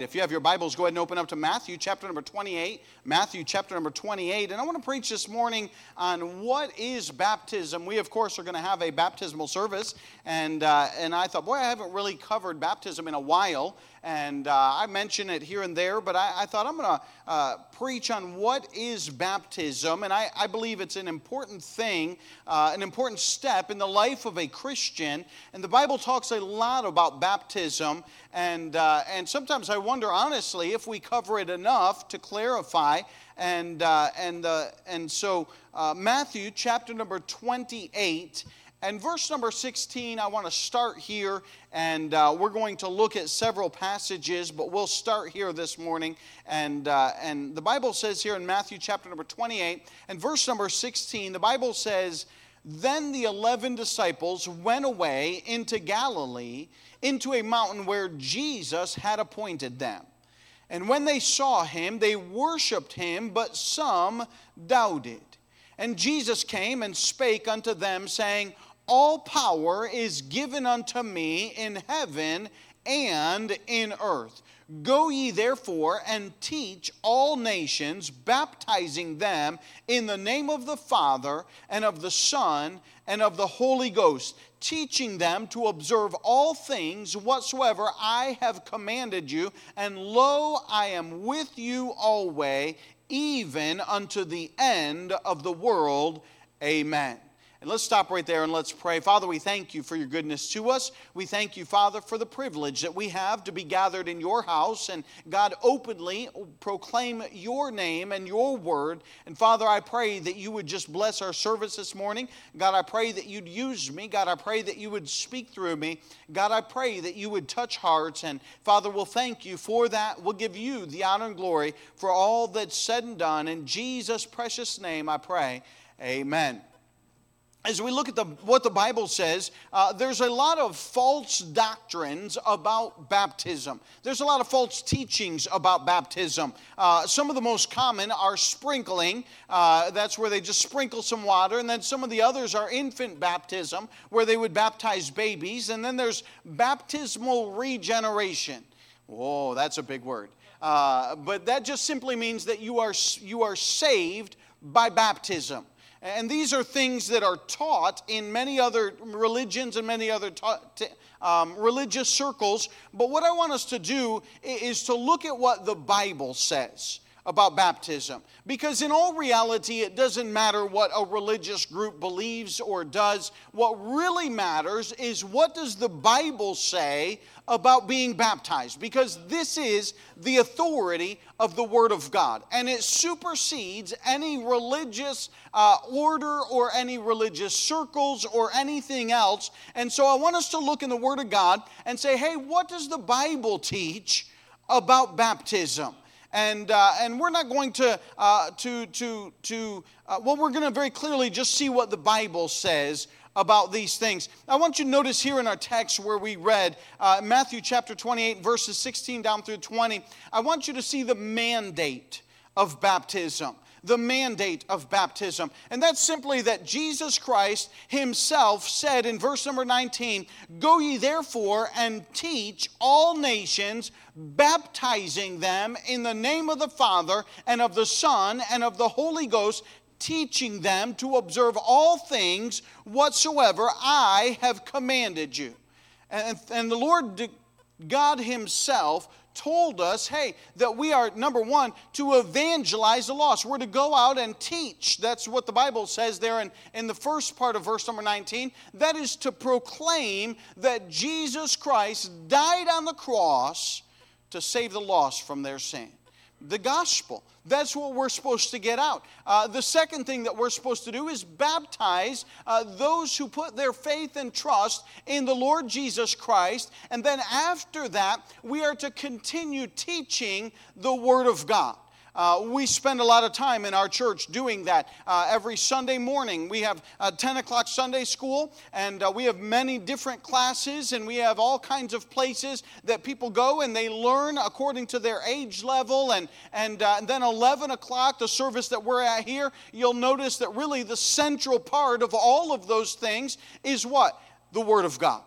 If you have your Bibles, go ahead and open up to Matthew chapter number 28. Matthew chapter number 28. And I want to preach this morning on what is baptism. We, of course, are going to have a baptismal service. And, uh, and I thought, boy, I haven't really covered baptism in a while. And uh, I mention it here and there, but I, I thought I'm going to uh, preach on what is baptism. And I, I believe it's an important thing, uh, an important step in the life of a Christian. And the Bible talks a lot about baptism. And, uh, and sometimes I wonder, honestly, if we cover it enough to clarify. And, uh, and, uh, and so, Matthew chapter number 28 and verse number 16, I want to start here, and uh, we're going to look at several passages, but we'll start here this morning. And, uh, and the Bible says here in Matthew chapter number 28 and verse number 16, the Bible says, Then the eleven disciples went away into Galilee, into a mountain where Jesus had appointed them. And when they saw him, they worshiped him, but some doubted. And Jesus came and spake unto them, saying, all power is given unto me in heaven and in earth. Go ye therefore and teach all nations, baptizing them in the name of the Father and of the Son and of the Holy Ghost, teaching them to observe all things whatsoever I have commanded you. And lo, I am with you always, even unto the end of the world. Amen. And let's stop right there and let's pray. Father, we thank you for your goodness to us. We thank you, Father, for the privilege that we have to be gathered in your house and, God, openly proclaim your name and your word. And, Father, I pray that you would just bless our service this morning. God, I pray that you'd use me. God, I pray that you would speak through me. God, I pray that you would touch hearts. And, Father, we'll thank you for that. We'll give you the honor and glory for all that's said and done. In Jesus' precious name, I pray. Amen as we look at the, what the Bible says, uh, there's a lot of false doctrines about baptism. There's a lot of false teachings about baptism. Uh, some of the most common are sprinkling. Uh, that's where they just sprinkle some water. And then some of the others are infant baptism, where they would baptize babies. And then there's baptismal regeneration. Whoa, that's a big word. Uh, but that just simply means that you are, you are saved by baptism. And these are things that are taught in many other religions and many other ta- um, religious circles. But what I want us to do is to look at what the Bible says about baptism. Because in all reality, it doesn't matter what a religious group believes or does. What really matters is what does the Bible say about being baptized? Because this is the authority of the Word of God. And it supersedes any religious uh, order or any religious circles or anything else. And so I want us to look in the Word of God and say, hey, what does the Bible teach about baptism? And uh, and we're not going to uh, to to to uh, well we're going to very clearly just see what the bible says about these things. I want you to notice here in our text where we read uh, matthew chapter 28 verses 16 down through 20 i want you to see the mandate of baptism the mandate of baptism. And that's simply that Jesus Christ himself said in verse number 19, Go ye therefore and teach all nations, baptizing them in the name of the Father and of the Son and of the Holy Ghost, teaching them to observe all things whatsoever I have commanded you. And, and the Lord God Himself told us, hey, that we are, number one, to evangelize the lost. We're to go out and teach. That's what the Bible says there in, in the first part of verse number 19. That is to proclaim that Jesus Christ died on the cross to save the lost from their sin the gospel. That's what we're supposed to get out. Uh, the second thing that we're supposed to do is baptize uh, those who put their faith and trust in the Lord Jesus Christ. And then after that, we are to continue teaching the Word of God. Uh, we spend a lot of time in our church doing that. Uh, every Sunday morning, we have a 10 o'clock Sunday school, and uh, we have many different classes, and we have all kinds of places that people go and they learn according to their age level. And, and, uh, and then 11 o'clock, the service that we're at here, you'll notice that really the central part of all of those things is what? The Word of God.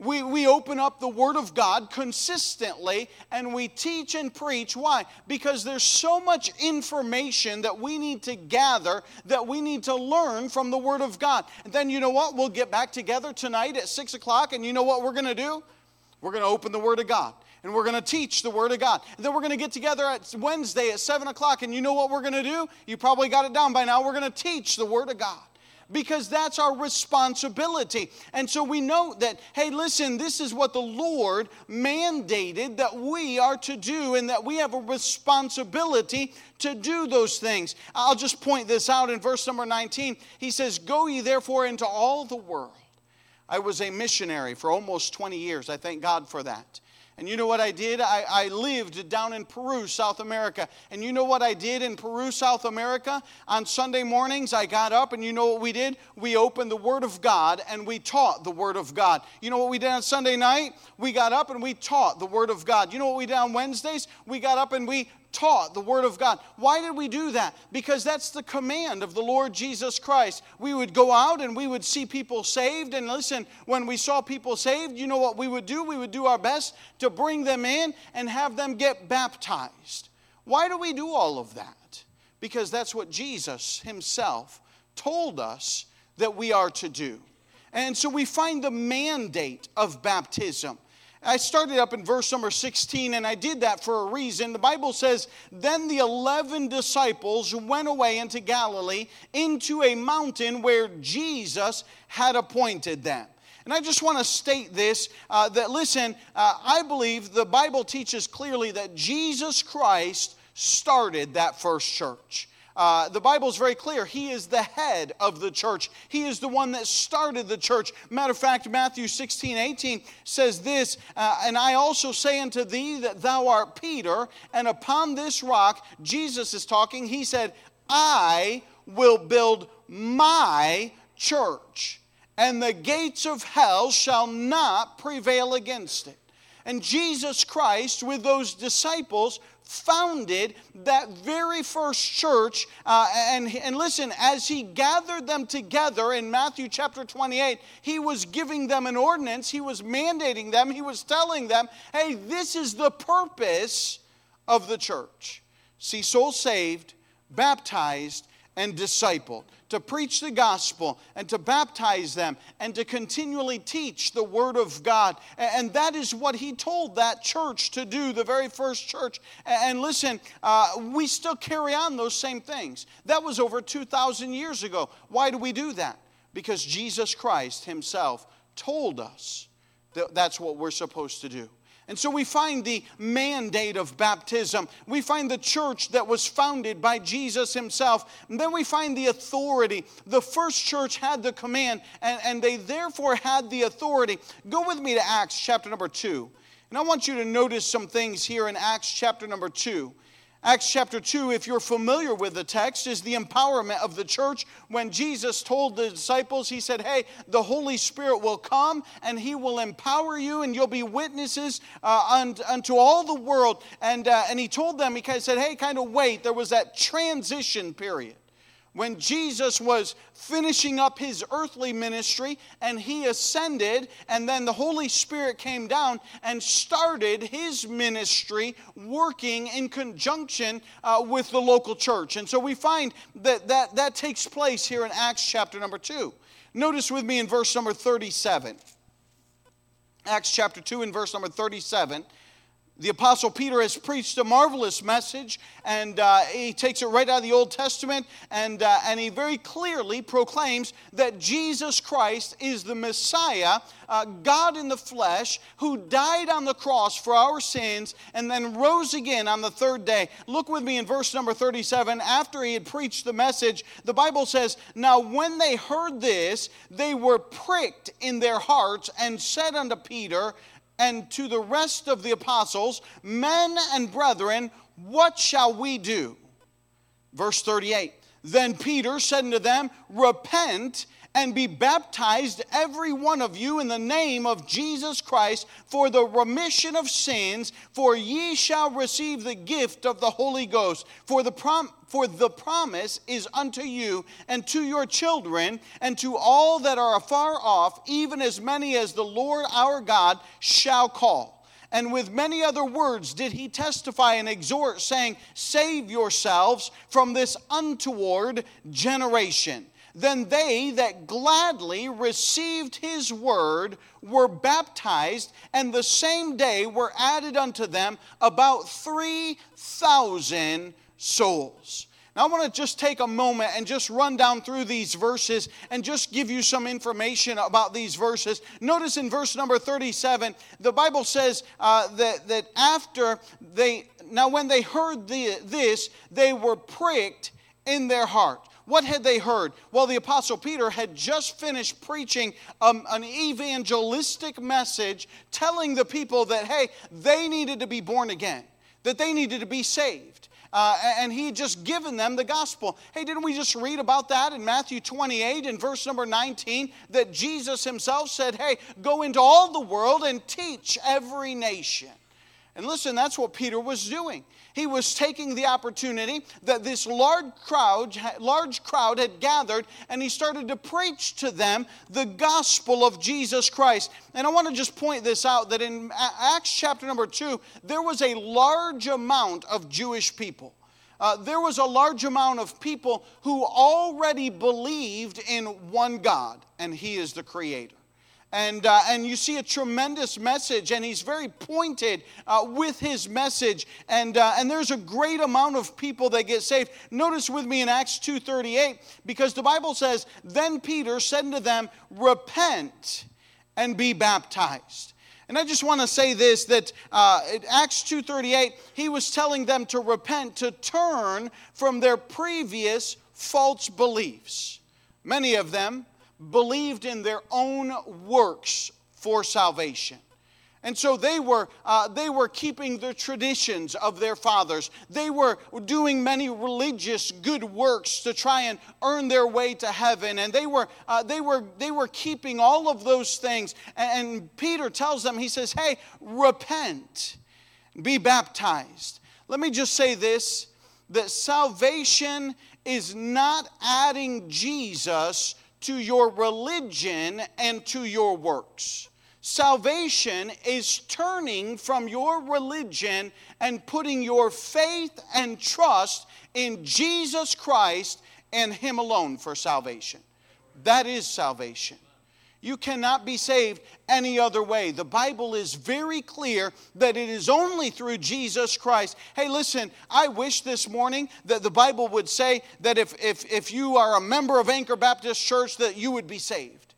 We, we open up the Word of God consistently and we teach and preach. Why? Because there's so much information that we need to gather, that we need to learn from the Word of God. And then you know what? We'll get back together tonight at 6 o'clock, and you know what we're going to do? We're going to open the Word of God and we're going to teach the Word of God. And then we're going to get together at Wednesday at 7 o'clock, and you know what we're going to do? You probably got it down by now. We're going to teach the Word of God because that's our responsibility. And so we know that, hey, listen, this is what the Lord mandated that we are to do, and that we have a responsibility to do those things. I'll just point this out in verse number 19. He says, Go ye therefore into all the world. I was a missionary for almost 20 years. I thank God for that. And you know what I did? I, I, lived down in Peru, South America. And you know what I did in Peru, South America? On Sunday mornings, I got up, and you know what we did? We opened the Word of God and we taught the Word of God. You know what we did on Sunday night? We got up and we taught the Word of God. You know what we did on Wednesdays? We got up and we taught the Word of God. Why did we do that? Because that's the command of the Lord Jesus Christ. We would go out and we would see people saved. And listen, when we saw people saved, you know what we would do? We would do our best to bring them in and have them get baptized. Why do we do all of that? Because that's what Jesus Himself told us that we are to do. And so we find the mandate of baptism. I started up in verse number 16, and I did that for a reason. The Bible says, Then the 11 disciples went away into Galilee, into a mountain where Jesus had appointed them. And I just want to state this uh, that listen, uh, I believe the Bible teaches clearly that Jesus Christ started that first church. Uh, the Bible is very clear. He is the head of the church. He is the one that started the church. Matter of fact, Matthew 16, 18 says this uh, And I also say unto thee that thou art Peter, and upon this rock, Jesus is talking, he said, I will build my church, and the gates of hell shall not prevail against it. And Jesus Christ, with those disciples, founded that very first church. Uh, and, and listen, as he gathered them together in Matthew chapter 28, he was giving them an ordinance, he was mandating them, he was telling them, hey, this is the purpose of the church. See souls saved, baptized, and discipled to preach the gospel and to baptize them and to continually teach the word of God. And that is what he told that church to do, the very first church. And listen, uh, we still carry on those same things. That was over 2,000 years ago. Why do we do that? Because Jesus Christ himself told us that that's what we're supposed to do. And so we find the mandate of baptism. We find the church that was founded by Jesus himself. And then we find the authority. The first church had the command, and, and they therefore had the authority. Go with me to Acts chapter number 2. And I want you to notice some things here in Acts chapter number 2. Acts chapter 2, if you're familiar with the text, is the empowerment of the church. When Jesus told the disciples, He said, Hey, the Holy Spirit will come and He will empower you, and you'll be witnesses uh, unto all the world. And, uh, and He told them, He kind of said, Hey, kind of wait. There was that transition period when Jesus was finishing up his earthly ministry and he ascended, and then the Holy Spirit came down and started his ministry working in conjunction uh, with the local church. And so we find that, that that takes place here in Acts chapter number 2. Notice with me in verse number 37. Acts chapter 2 and verse number 37 the Apostle Peter has preached a marvelous message, and uh, he takes it right out of the Old Testament, and, uh, and he very clearly proclaims that Jesus Christ is the Messiah, uh, God in the flesh, who died on the cross for our sins and then rose again on the third day. Look with me in verse number 37. After he had preached the message, the Bible says, Now when they heard this, they were pricked in their hearts and said unto Peter, and to the rest of the apostles, Men and brethren, what shall we do? Verse 38 Then Peter said unto them, Repent and be baptized, every one of you, in the name of Jesus Christ for the remission of sins, for ye shall receive the gift of the Holy Ghost. For the, prom- for the promise is unto you and to your children and to all that are afar off, even as many as the Lord our God shall call. And with many other words did he testify and exhort, saying, Save yourselves from this untoward generation. Then they that gladly received his word were baptized, and the same day were added unto them about 3,000 souls. Now, I want to just take a moment and just run down through these verses and just give you some information about these verses. Notice in verse number 37, the Bible says uh, that, that after they, now when they heard the, this, they were pricked in their heart. What had they heard? Well, the Apostle Peter had just finished preaching um, an evangelistic message telling the people that, hey, they needed to be born again, that they needed to be saved. Uh, and he had just given them the gospel. Hey, didn't we just read about that in Matthew 28 in verse number 19? That Jesus himself said, Hey, go into all the world and teach every nation. And listen, that's what Peter was doing. He was taking the opportunity that this large crowd, large crowd had gathered, and he started to preach to them the gospel of Jesus Christ. And I want to just point this out that in Acts chapter number two, there was a large amount of Jewish people. Uh, there was a large amount of people who already believed in one God, and He is the Creator. And, uh, and you see a tremendous message, and he's very pointed uh, with his message. And, uh, and there's a great amount of people that get saved. Notice with me in Acts 2.38, because the Bible says, Then Peter said to them, Repent and be baptized. And I just want to say this, that uh, in Acts 2.38, he was telling them to repent, to turn from their previous false beliefs. Many of them believed in their own works for salvation. And so they were, uh, they were keeping the traditions of their fathers. They were doing many religious good works to try and earn their way to heaven. And they were, uh, they were, they were keeping all of those things. And, Peter tells them, he says, hey, repent, be baptized. Let me just say this that salvation is not adding Jesus to your religion and to your works. Salvation is turning from your religion and putting your faith and trust in Jesus Christ and Him alone for salvation. That is salvation. You cannot be saved any other way. The Bible is very clear that it is only through Jesus Christ. Hey, listen, I wish this morning that the Bible would say that if, if, if you are a member of Anchor Baptist Church, that you would be saved.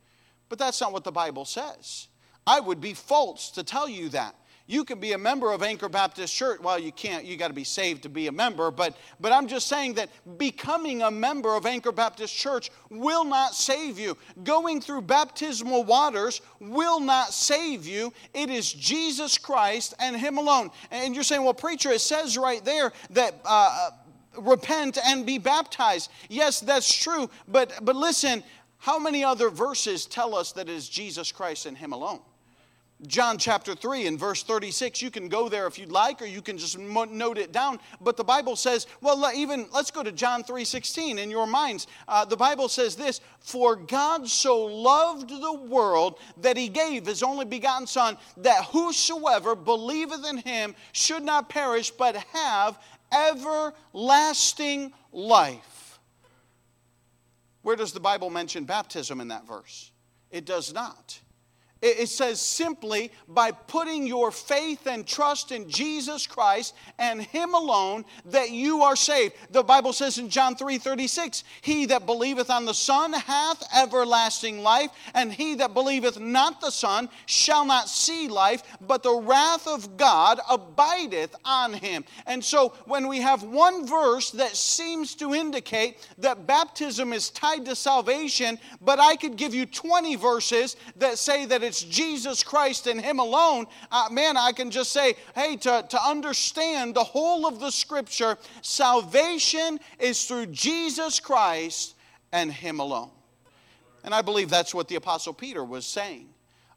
But that's not what the Bible says. I would be false to tell you that. You can be a member of Anchor Baptist Church. Well, you can't, you got to be saved to be a member, but, but I'm just saying that becoming a member of Anchor Baptist Church will not save you. Going through baptismal waters will not save you. It is Jesus Christ and Him alone. And you're saying, well, preacher, it says right there that. Uh, repent and be baptized. Yes, that's true, but but listen, how many other verses tell us that it is Jesus Christ and him alone? John chapter 3 and verse 36. You can go there if you'd like, or you can just note it down. But the Bible says, well, even let's go to John 3 16 in your minds. Uh, the Bible says this For God so loved the world that he gave his only begotten Son, that whosoever believeth in him should not perish, but have everlasting life. Where does the Bible mention baptism in that verse? It does not. It says simply by putting your faith and trust in Jesus Christ and Him alone that you are saved. The Bible says in John 3 36, He that believeth on the Son hath everlasting life, and he that believeth not the Son shall not see life, but the wrath of God abideth on him. And so when we have one verse that seems to indicate that baptism is tied to salvation, but I could give you 20 verses that say that it's it's Jesus Christ and Him alone, uh, man, I can just say, hey, to, to understand the whole of the scripture, salvation is through Jesus Christ and Him alone. And I believe that's what the Apostle Peter was saying.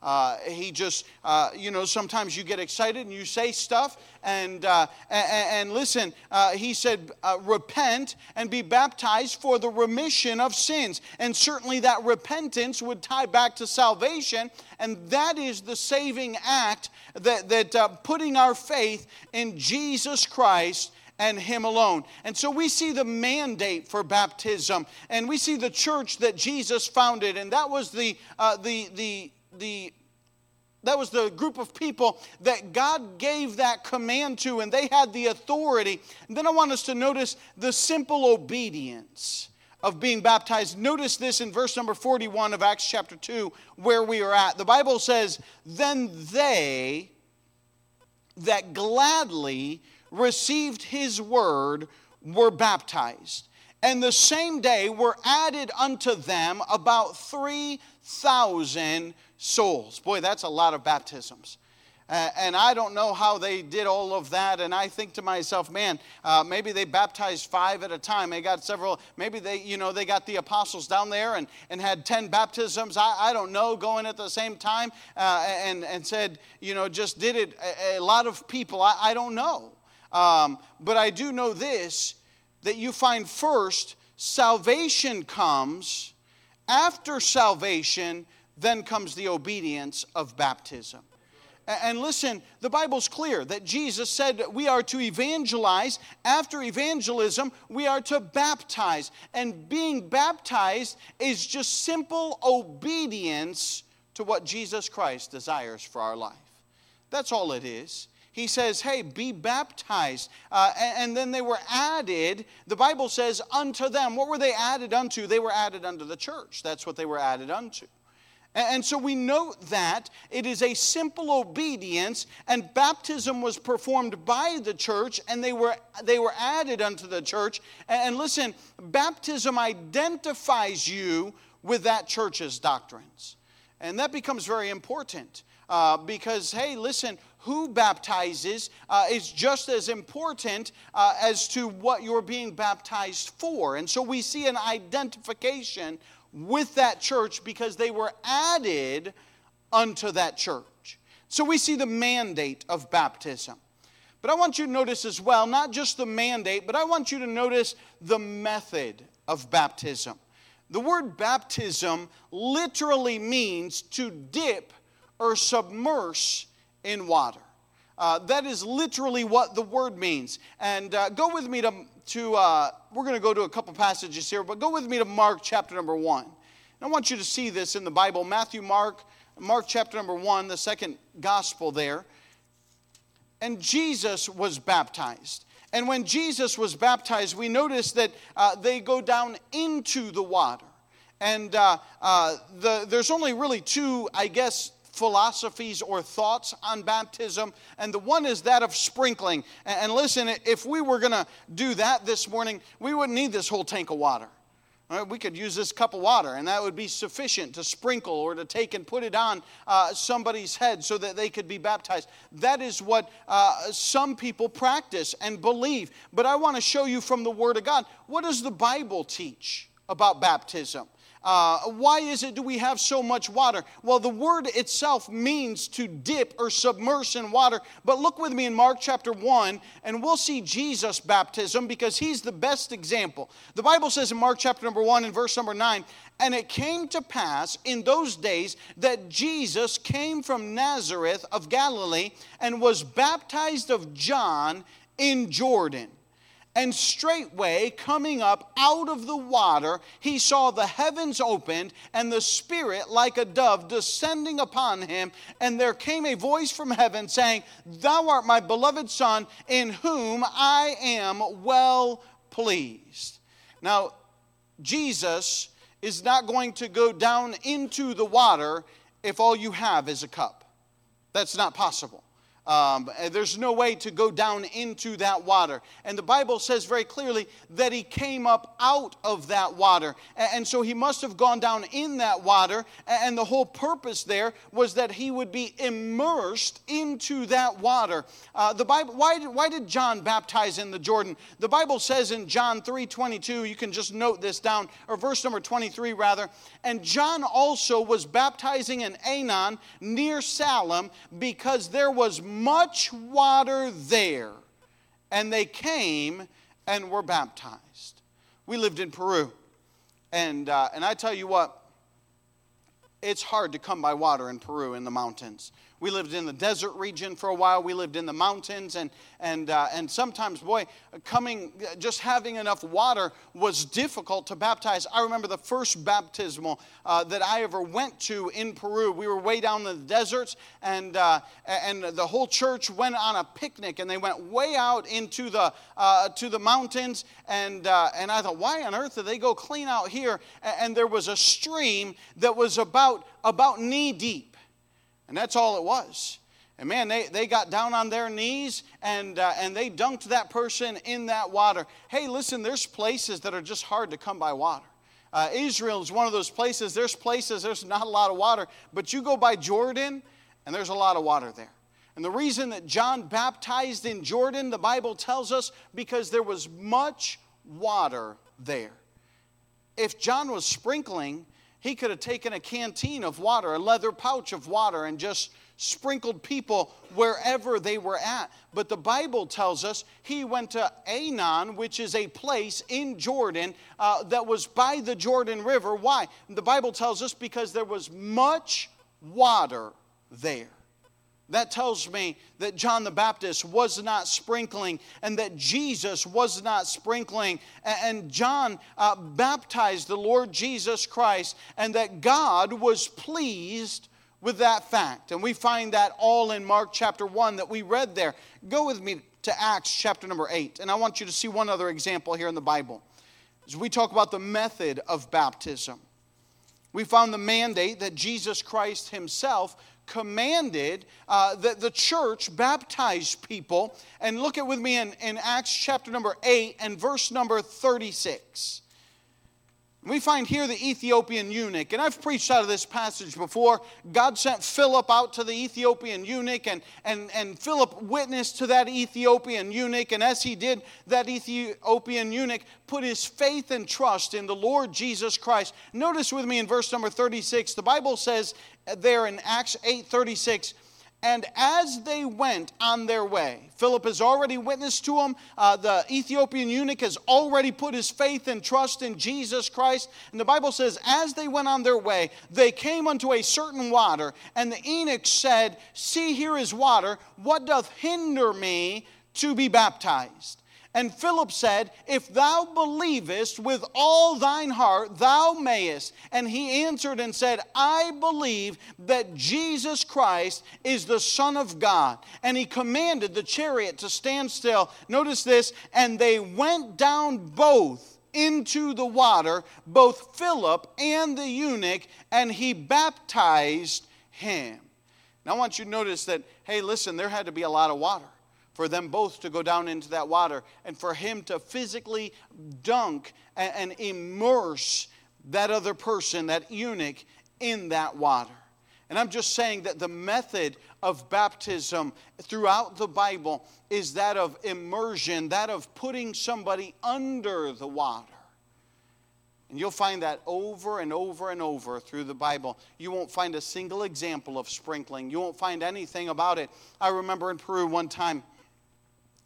Uh, he just, uh, you know, sometimes you get excited and you say stuff. And, uh, and, and, listen, uh, he said, uh, repent and be baptized for the remission of sins. And certainly that repentance would tie back to salvation. And that is the saving act that, that uh, putting our faith in Jesus Christ and Him alone. And so we see the mandate for baptism, and we see the church that Jesus founded, and that was the, uh, the, the the that was the group of people that God gave that command to, and they had the authority. And then I want us to notice the simple obedience of being baptized. Notice this in verse number 41 of Acts chapter 2, where we are at. The Bible says, Then they that gladly received his word were baptized. And the same day were added unto them about 3,000 souls. Boy, that's a lot of baptisms. Uh, and I don't know how they did all of that. And I think to myself, man, uh, maybe they baptized five at a time. They got several, maybe they, you know, they got the apostles down there and, and had 10 baptisms. I, I don't know, going at the same time uh, and, and said, you know, just did it. A, a lot of people, I, I don't know. Um, but I do know this that you find first, salvation comes. After salvation, then comes the obedience of baptism. And listen, the Bible's clear that Jesus said we are to evangelize. After evangelism, we are to baptize. And being baptized is just simple obedience to what Jesus Christ desires for our life. That's all it is. He says, hey, be baptized. Uh, and, and then they were added, the Bible says, unto them. What were they added unto? They were added unto the church. That's what they were added unto. And so we note that it is a simple obedience, and baptism was performed by the church, and they were, they were added unto the church. And listen, baptism identifies you with that church's doctrines. And that becomes very important uh, because, hey, listen, who baptizes uh, is just as important uh, as to what you're being baptized for. And so we see an identification with that church because they were added unto that church. So we see the mandate of baptism. But I want you to notice as well, not just the mandate, but I want you to notice the method of baptism. The word baptism literally means to dip or submerge in water. Uh, that is literally what the word means. And uh, go with me to to, uh, we're going to go to a couple passages here, but go with me to Mark chapter number one. And I want you to see this in the Bible Matthew, Mark, Mark chapter number one, the second gospel there. And Jesus was baptized. And when Jesus was baptized, we notice that uh, they go down into the water. And uh, uh, the, there's only really two, I guess, philosophies or thoughts on baptism, and the one is that of sprinkling. And listen, if we were going to do that this morning, we wouldn't need this whole tank of water. Right, we could use this cup of water, and that would be sufficient to sprinkle or to take and put it on uh, somebody's head so that they could be baptized. That is what uh, some people practice and believe. But I want to show you from the Word of God what does the Bible teach about baptism? Uh, why is it do we have so much water? Well, the word itself means to dip or submerge in water. But look with me in Mark chapter 1, and we'll see Jesus' baptism because he's the best example. The Bible says in Mark chapter number 1 and verse number 9, and it came to pass in those days that Jesus came from Nazareth of Galilee and was baptized of John in Jordan. And straightway, coming up out of the water, he saw the heavens opened and the Spirit like a dove descending upon him. And there came a voice from heaven saying, Thou art my beloved Son, in whom I am well pleased. Now, Jesus is not going to go down into the water if all you have is a cup. That's not possible. Um, there's no way to go down into that water. And the Bible says very clearly that he came up out of that water. And so he must have gone down in that water. And the whole purpose there was that he would be immersed into that water. Uh, the Bible, why did, why did John baptize in the Jordan? The Bible says in John 3 22, you can just note this down, or verse number 23 rather. And John also was baptizing in Aenon near Salim because there was much water there. And they came and were baptized. We lived in Peru. And, uh, and I tell you what, it's hard to come by water in Peru in the mountains. We lived in the desert region for a while. We lived in the mountains, and and uh, and sometimes, boy, coming just having enough water was difficult to baptize. I remember the first baptismal uh, that I ever went to in Peru. We were way down in the deserts, and uh, and the whole church went on a picnic, and they went way out into the uh, to the mountains, and uh, and I thought, why on earth did they go clean out here? And there was a stream that was about about knee deep and that's all it was. And man, they, they got down on their knees and, uh, and they dunked that person in that water. Hey, listen, there's places that are just hard to come by water. Uh, Israel is one of those places. There's places, there's not a lot of water, but you go by Jordan and there's a lot of water there. And the reason that John baptized in Jordan, the Bible tells us, because there was much water there. If John was sprinkling, he could have taken a canteen of water, a leather pouch of water, and just sprinkled people wherever they were at. But the Bible tells us he went to Aenon, which is a place in Jordan uh, that was by the Jordan River. Why? The Bible tells us because there was much water there. That tells me that John the Baptist was not sprinkling and that Jesus was not sprinkling. And John uh, baptized the Lord Jesus Christ and that God was pleased with that fact. And we find that all in Mark chapter 1 that we read there. Go with me to Acts chapter number 8. And I want you to see one other example here in the Bible. As we talk about the method of baptism, we found the mandate that Jesus Christ himself commanded uh, that the church baptize people. And look at with me in, in Acts chapter number 8 and verse number 36. We find here the Ethiopian eunuch, and I've preached out of this passage before. God sent Philip out to the Ethiopian eunuch, and, and, and Philip witnessed to that Ethiopian eunuch. And as he did, that Ethiopian eunuch put his faith and trust in the Lord Jesus Christ. Notice with me in verse number 36, the Bible says there in Acts 8 36, and as they went on their way, Philip has already witnessed to them. Uh, the Ethiopian eunuch has already put his faith and trust in Jesus Christ. And the Bible says, as they went on their way, they came unto a certain water. And the eunuch said, See, here is water. What doth hinder me to be baptized? And Philip said, If thou believest with all thine heart, thou mayest. And he answered and said, I believe that Jesus Christ is the Son of God. And he commanded the chariot to stand still. Notice this, and they went down both into the water, both Philip and the eunuch, and he baptized him. Now I want you to notice that, hey, listen, there had to be a lot of water for them both to go down into that water and for him to physically dunk and, immerse that other person, that eunuch, in that water. And I'm just saying that the method of baptism throughout the Bible is that of immersion, that of putting somebody under the water. And you'll find that over and over and over through the Bible. You won't find a single example of sprinkling. You won't find anything about it. I remember in Peru one time,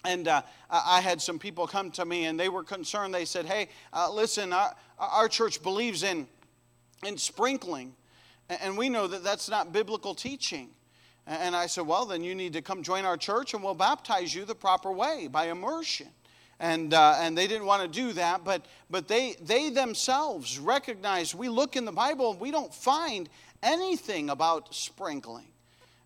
and uh, I had some people come to me and they were concerned. They said, Hey, uh, listen, our, our, church believes in, in sprinkling, and we know that that's not biblical teaching. And I said, Well, then you need to come join our church and we'll baptize you the proper way by immersion. And, uh, and they didn't want to do that, but, but they, they themselves recognize we look in the Bible and we don't find anything about sprinkling.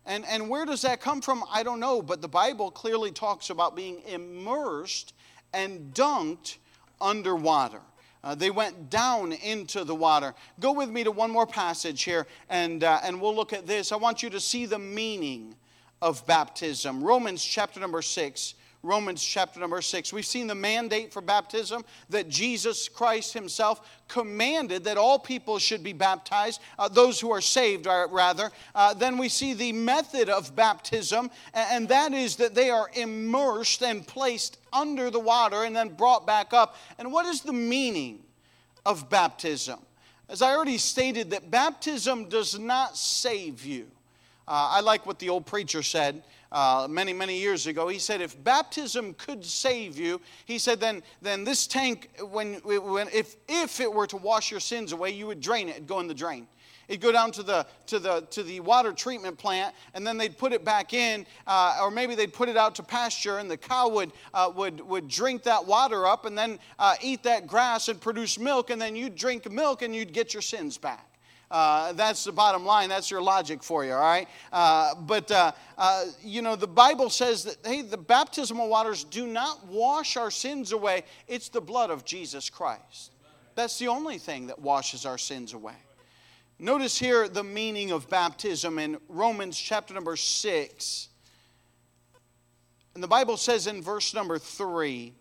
And, and where does that come from? I don't know, but the Bible clearly talks about being immersed and dunked underwater. Uh, they went down into the water. Go with me to one more passage here, and, uh, and we'll look at this. I want you to see the meaning of baptism. Romans chapter number 6 Romans chapter number 6. We've seen the mandate for baptism that Jesus Christ himself commanded that all people should be baptized, uh, those who are saved, uh, rather. Uh, then we see the method of baptism, and that is that they are immersed and placed under the water and then brought back up. And what is the meaning of baptism? As I already stated, that baptism does not save you. Uh, I like what the old preacher said uh, many, many years ago. He said, if baptism could save you, he said, then, then this tank, when, when, if, if it were to wash your sins away, you would drain it, it'd go in the drain. It'd go down to the, to the, to the water treatment plant, and then they'd put it back in, uh, or maybe they'd put it out to pasture, and the cow would, uh, would, would drink that water up and then uh, eat that grass and produce milk, and then you'd drink milk and you'd get your sins back. Uh, that's the bottom line. That's your logic for you, all right? Uh, but, uh, uh, you know, the Bible says that, hey, the baptismal waters do not wash our sins away. It's the blood of Jesus Christ. That's the only thing that washes our sins away. Notice here the meaning of baptism in Romans chapter number 6. And the Bible says in verse number 3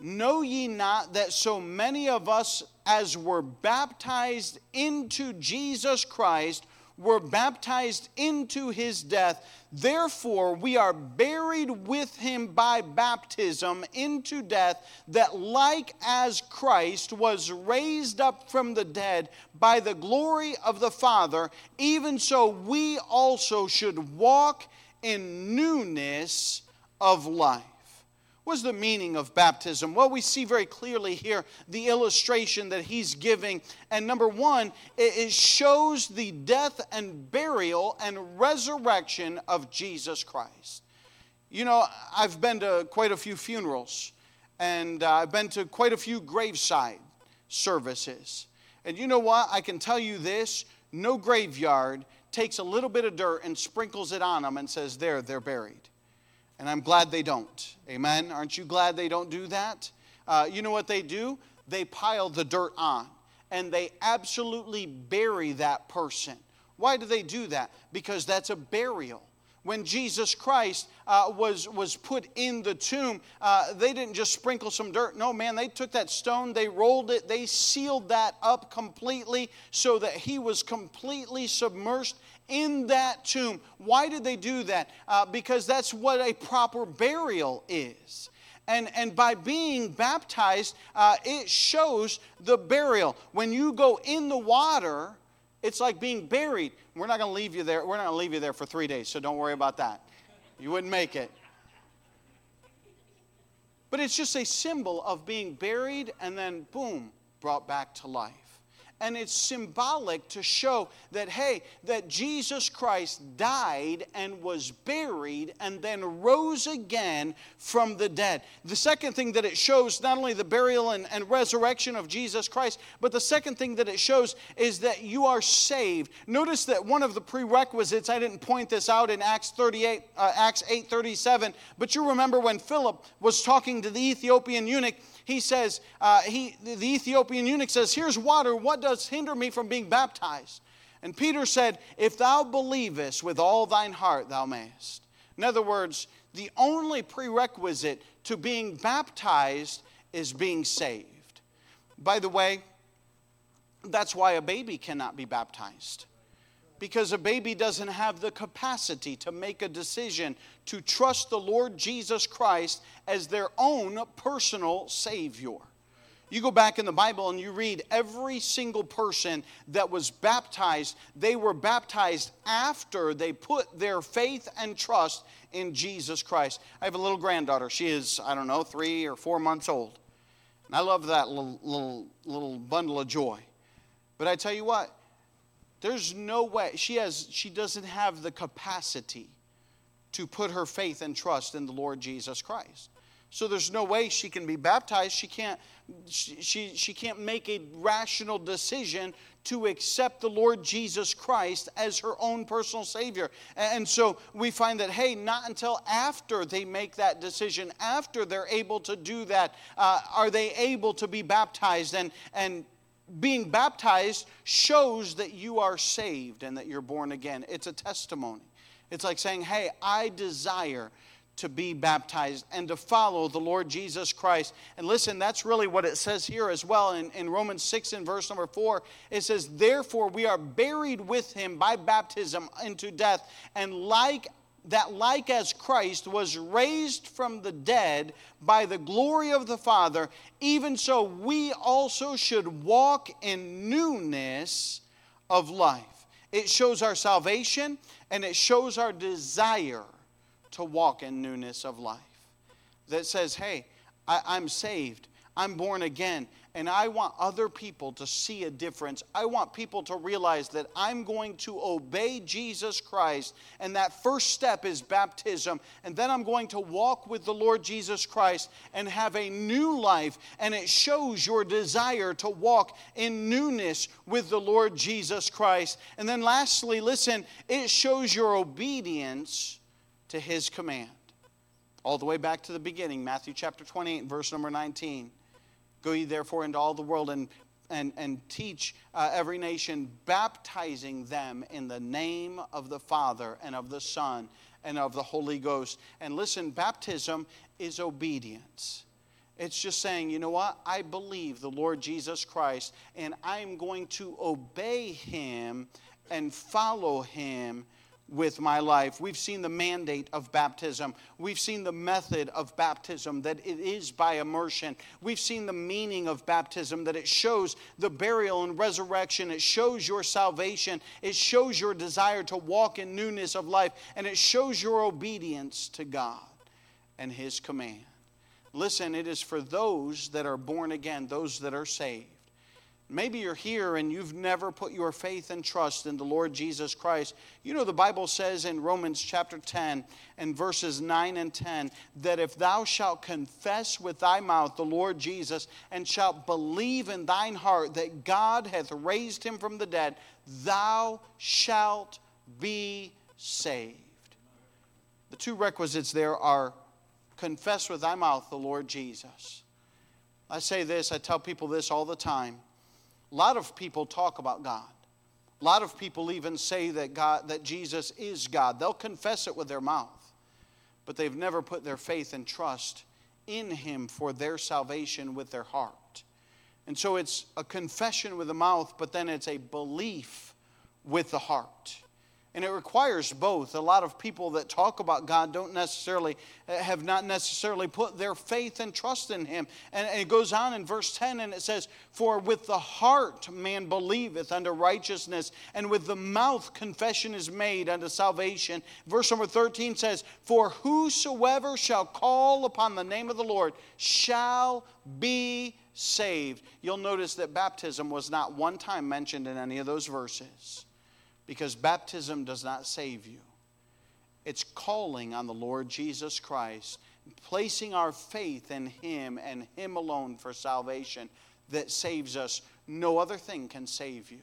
Know ye not that so many of us as were baptized into Jesus Christ were baptized into his death? Therefore, we are buried with him by baptism into death, that like as Christ was raised up from the dead by the glory of the Father, even so we also should walk in newness of life. What's the meaning of baptism? Well, we see very clearly here the illustration that he's giving. And number one, it shows the death and burial and resurrection of Jesus Christ. You know, I've been to quite a few funerals, and uh, I've been to quite a few graveside services. And you know what? I can tell you this no graveyard takes a little bit of dirt and sprinkles it on them and says, There, they're buried. And I'm glad they don't. Amen. Aren't you glad they don't do that? Uh, you know what they do? They pile the dirt on and they absolutely bury that person. Why do they do that? Because that's a burial. When Jesus Christ uh, was, was put in the tomb, uh, they didn't just sprinkle some dirt. No, man, they took that stone, they rolled it, they sealed that up completely so that he was completely submerged in that tomb. Why did they do that? Uh, because that's what a proper burial is. And, and by being baptized, uh, it shows the burial. When you go in the water, it's like being buried. We're not going to leave you there. We're not going to leave you there for three days, so don't worry about that. You wouldn't make it. But it's just a symbol of being buried and then, boom, brought back to life and it's symbolic to show that, hey, that Jesus Christ died and was buried and then rose again from the dead. The second thing that it shows, not only the burial and, and resurrection of Jesus Christ, but the second thing that it shows is that you are saved. Notice that one of the prerequisites, I didn't point this out in Acts 38, uh, Acts 8 37, but you remember when Philip was talking to the Ethiopian eunuch he says, uh, he, the Ethiopian eunuch says, Here's water. What does hinder me from being baptized? And Peter said, If thou believest with all thine heart, thou mayest. In other words, the only prerequisite to being baptized is being saved. By the way, that's why a baby cannot be baptized because a baby doesn't have the capacity to make a decision to trust the Lord Jesus Christ as their own personal Savior. You go back in the Bible and you read every single person that was baptized, they were baptized after they put their faith and trust in Jesus Christ. I have a little granddaughter. She is, I don't know, three or four months old. And I love that little, little, little bundle of joy. But I tell you what, there's no way. She, has, she doesn't have the capacity to put her faith and trust in the Lord Jesus Christ. So there's no way she can be baptized. She can't, she, she, she can't make a rational decision to accept the Lord Jesus Christ as her own personal Savior. And so we find that, hey, not until after they make that decision, after they're able to do that, uh, are they able to be baptized and, and being baptized shows that you are saved and that you're born again. It's a testimony. It's like saying, hey, I desire to be baptized and to follow the Lord Jesus Christ. And listen, that's really what it says here as well in, in Romans 6 and verse number 4. It says, Therefore we are buried with him by baptism into death, and like that like as Christ was raised from the dead by the glory of the Father, even so we also should walk in newness of life. It shows our salvation and it shows our desire to walk in newness of life. That says, hey, I, am saved, I'm born again, and I want other people to see a difference. I want people to realize that I'm going to obey Jesus Christ, and that first step is baptism. And then I'm going to walk with the Lord Jesus Christ and have a new life. And it shows your desire to walk in newness with the Lord Jesus Christ. And then lastly, listen, it shows your obedience to his command. All the way back to the beginning, Matthew chapter 28, verse number 19. Go ye therefore into all the world and, and, and teach uh, every nation, baptizing them in the name of the Father and of the Son and of the Holy Ghost. And listen, baptism is obedience. It's just saying, you know what? I believe the Lord Jesus Christ, and I'm going to obey him and follow him with my life. We've seen the mandate of baptism. We've seen the method of baptism, that it is by immersion. We've seen the meaning of baptism, that it shows the burial and resurrection. It shows your salvation. It shows your desire to walk in newness of life. And it shows your obedience to God and His command. Listen, it is for those that are born again, those that are saved. Maybe you're here and you've never put your faith and trust in the Lord Jesus Christ. You know, the Bible says in Romans chapter 10 and verses 9 and 10 that if thou shalt confess with thy mouth the Lord Jesus and shalt believe in thine heart that God hath raised him from the dead, thou shalt be saved. The two requisites there are confess with thy mouth the Lord Jesus. I say this, I tell people this all the time. A lot of people talk about God. A lot of people even say that God that Jesus is God. They'll confess it with their mouth, but they've never put their faith and trust in him for their salvation with their heart. And so it's a confession with the mouth, but then it's a belief with the heart. And it requires both. A lot of people that talk about God don't necessarily, eh, have not necessarily put their faith and trust in Him. And it goes on in verse 10 and it says, For with the heart man believeth unto righteousness, and with the mouth confession is made unto salvation. Verse number 13 says, For whosoever shall call upon the name of the Lord shall be saved. You'll notice that baptism was not one time mentioned in any of those verses because baptism does not save you. It's calling on the Lord Jesus Christ, placing our faith in Him and Him alone for salvation that saves us. No other thing can save you.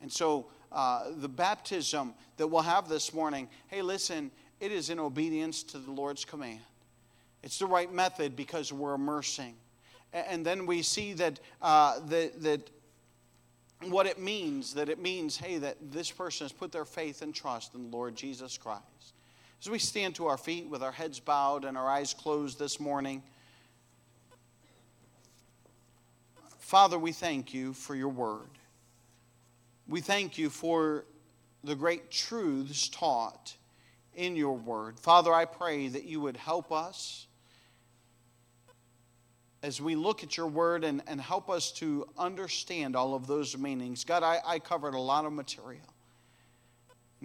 And so, uh, the baptism that we'll have this morning, hey, listen, it is in obedience to the Lord's command. It's the right method because we're immersing. And then we see that, uh, that, that what it means that it means, hey, that this person has put their faith and trust in the Lord Jesus Christ. As we stand to our feet with our heads bowed and our eyes closed this morning, Father, we thank you for your word. We thank you for the great truths taught in your word. Father, I pray that you would help us as we look at your word and, and help us to understand all of those meanings. God, I, I covered a lot of material.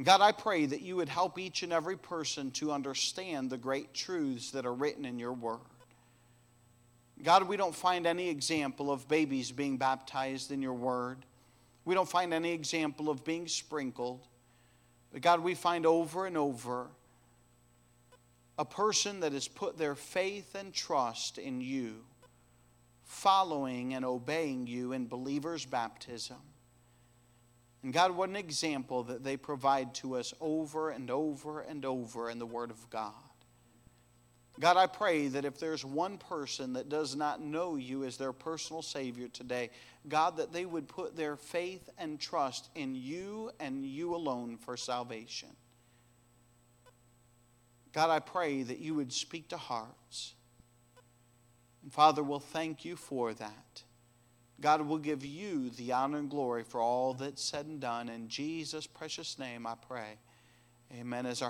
God, I pray that you would help each and every person to understand the great truths that are written in your word. God, we don't find any example of babies being baptized in your word. We don't find any example of being sprinkled. But God, we find over and over a person that has put their faith and trust in you following and obeying you in believers' baptism. And God, what an example that they provide to us over and over and over in the Word of God. God, I pray that if there's one person that does not know you as their personal Savior today, God, that they would put their faith and trust in you and you alone for salvation. God, I pray that you would speak to hearts. Father, we'll thank you for that. God will give you the honor and glory for all that's said and done. In Jesus' precious name, I pray. Amen. As our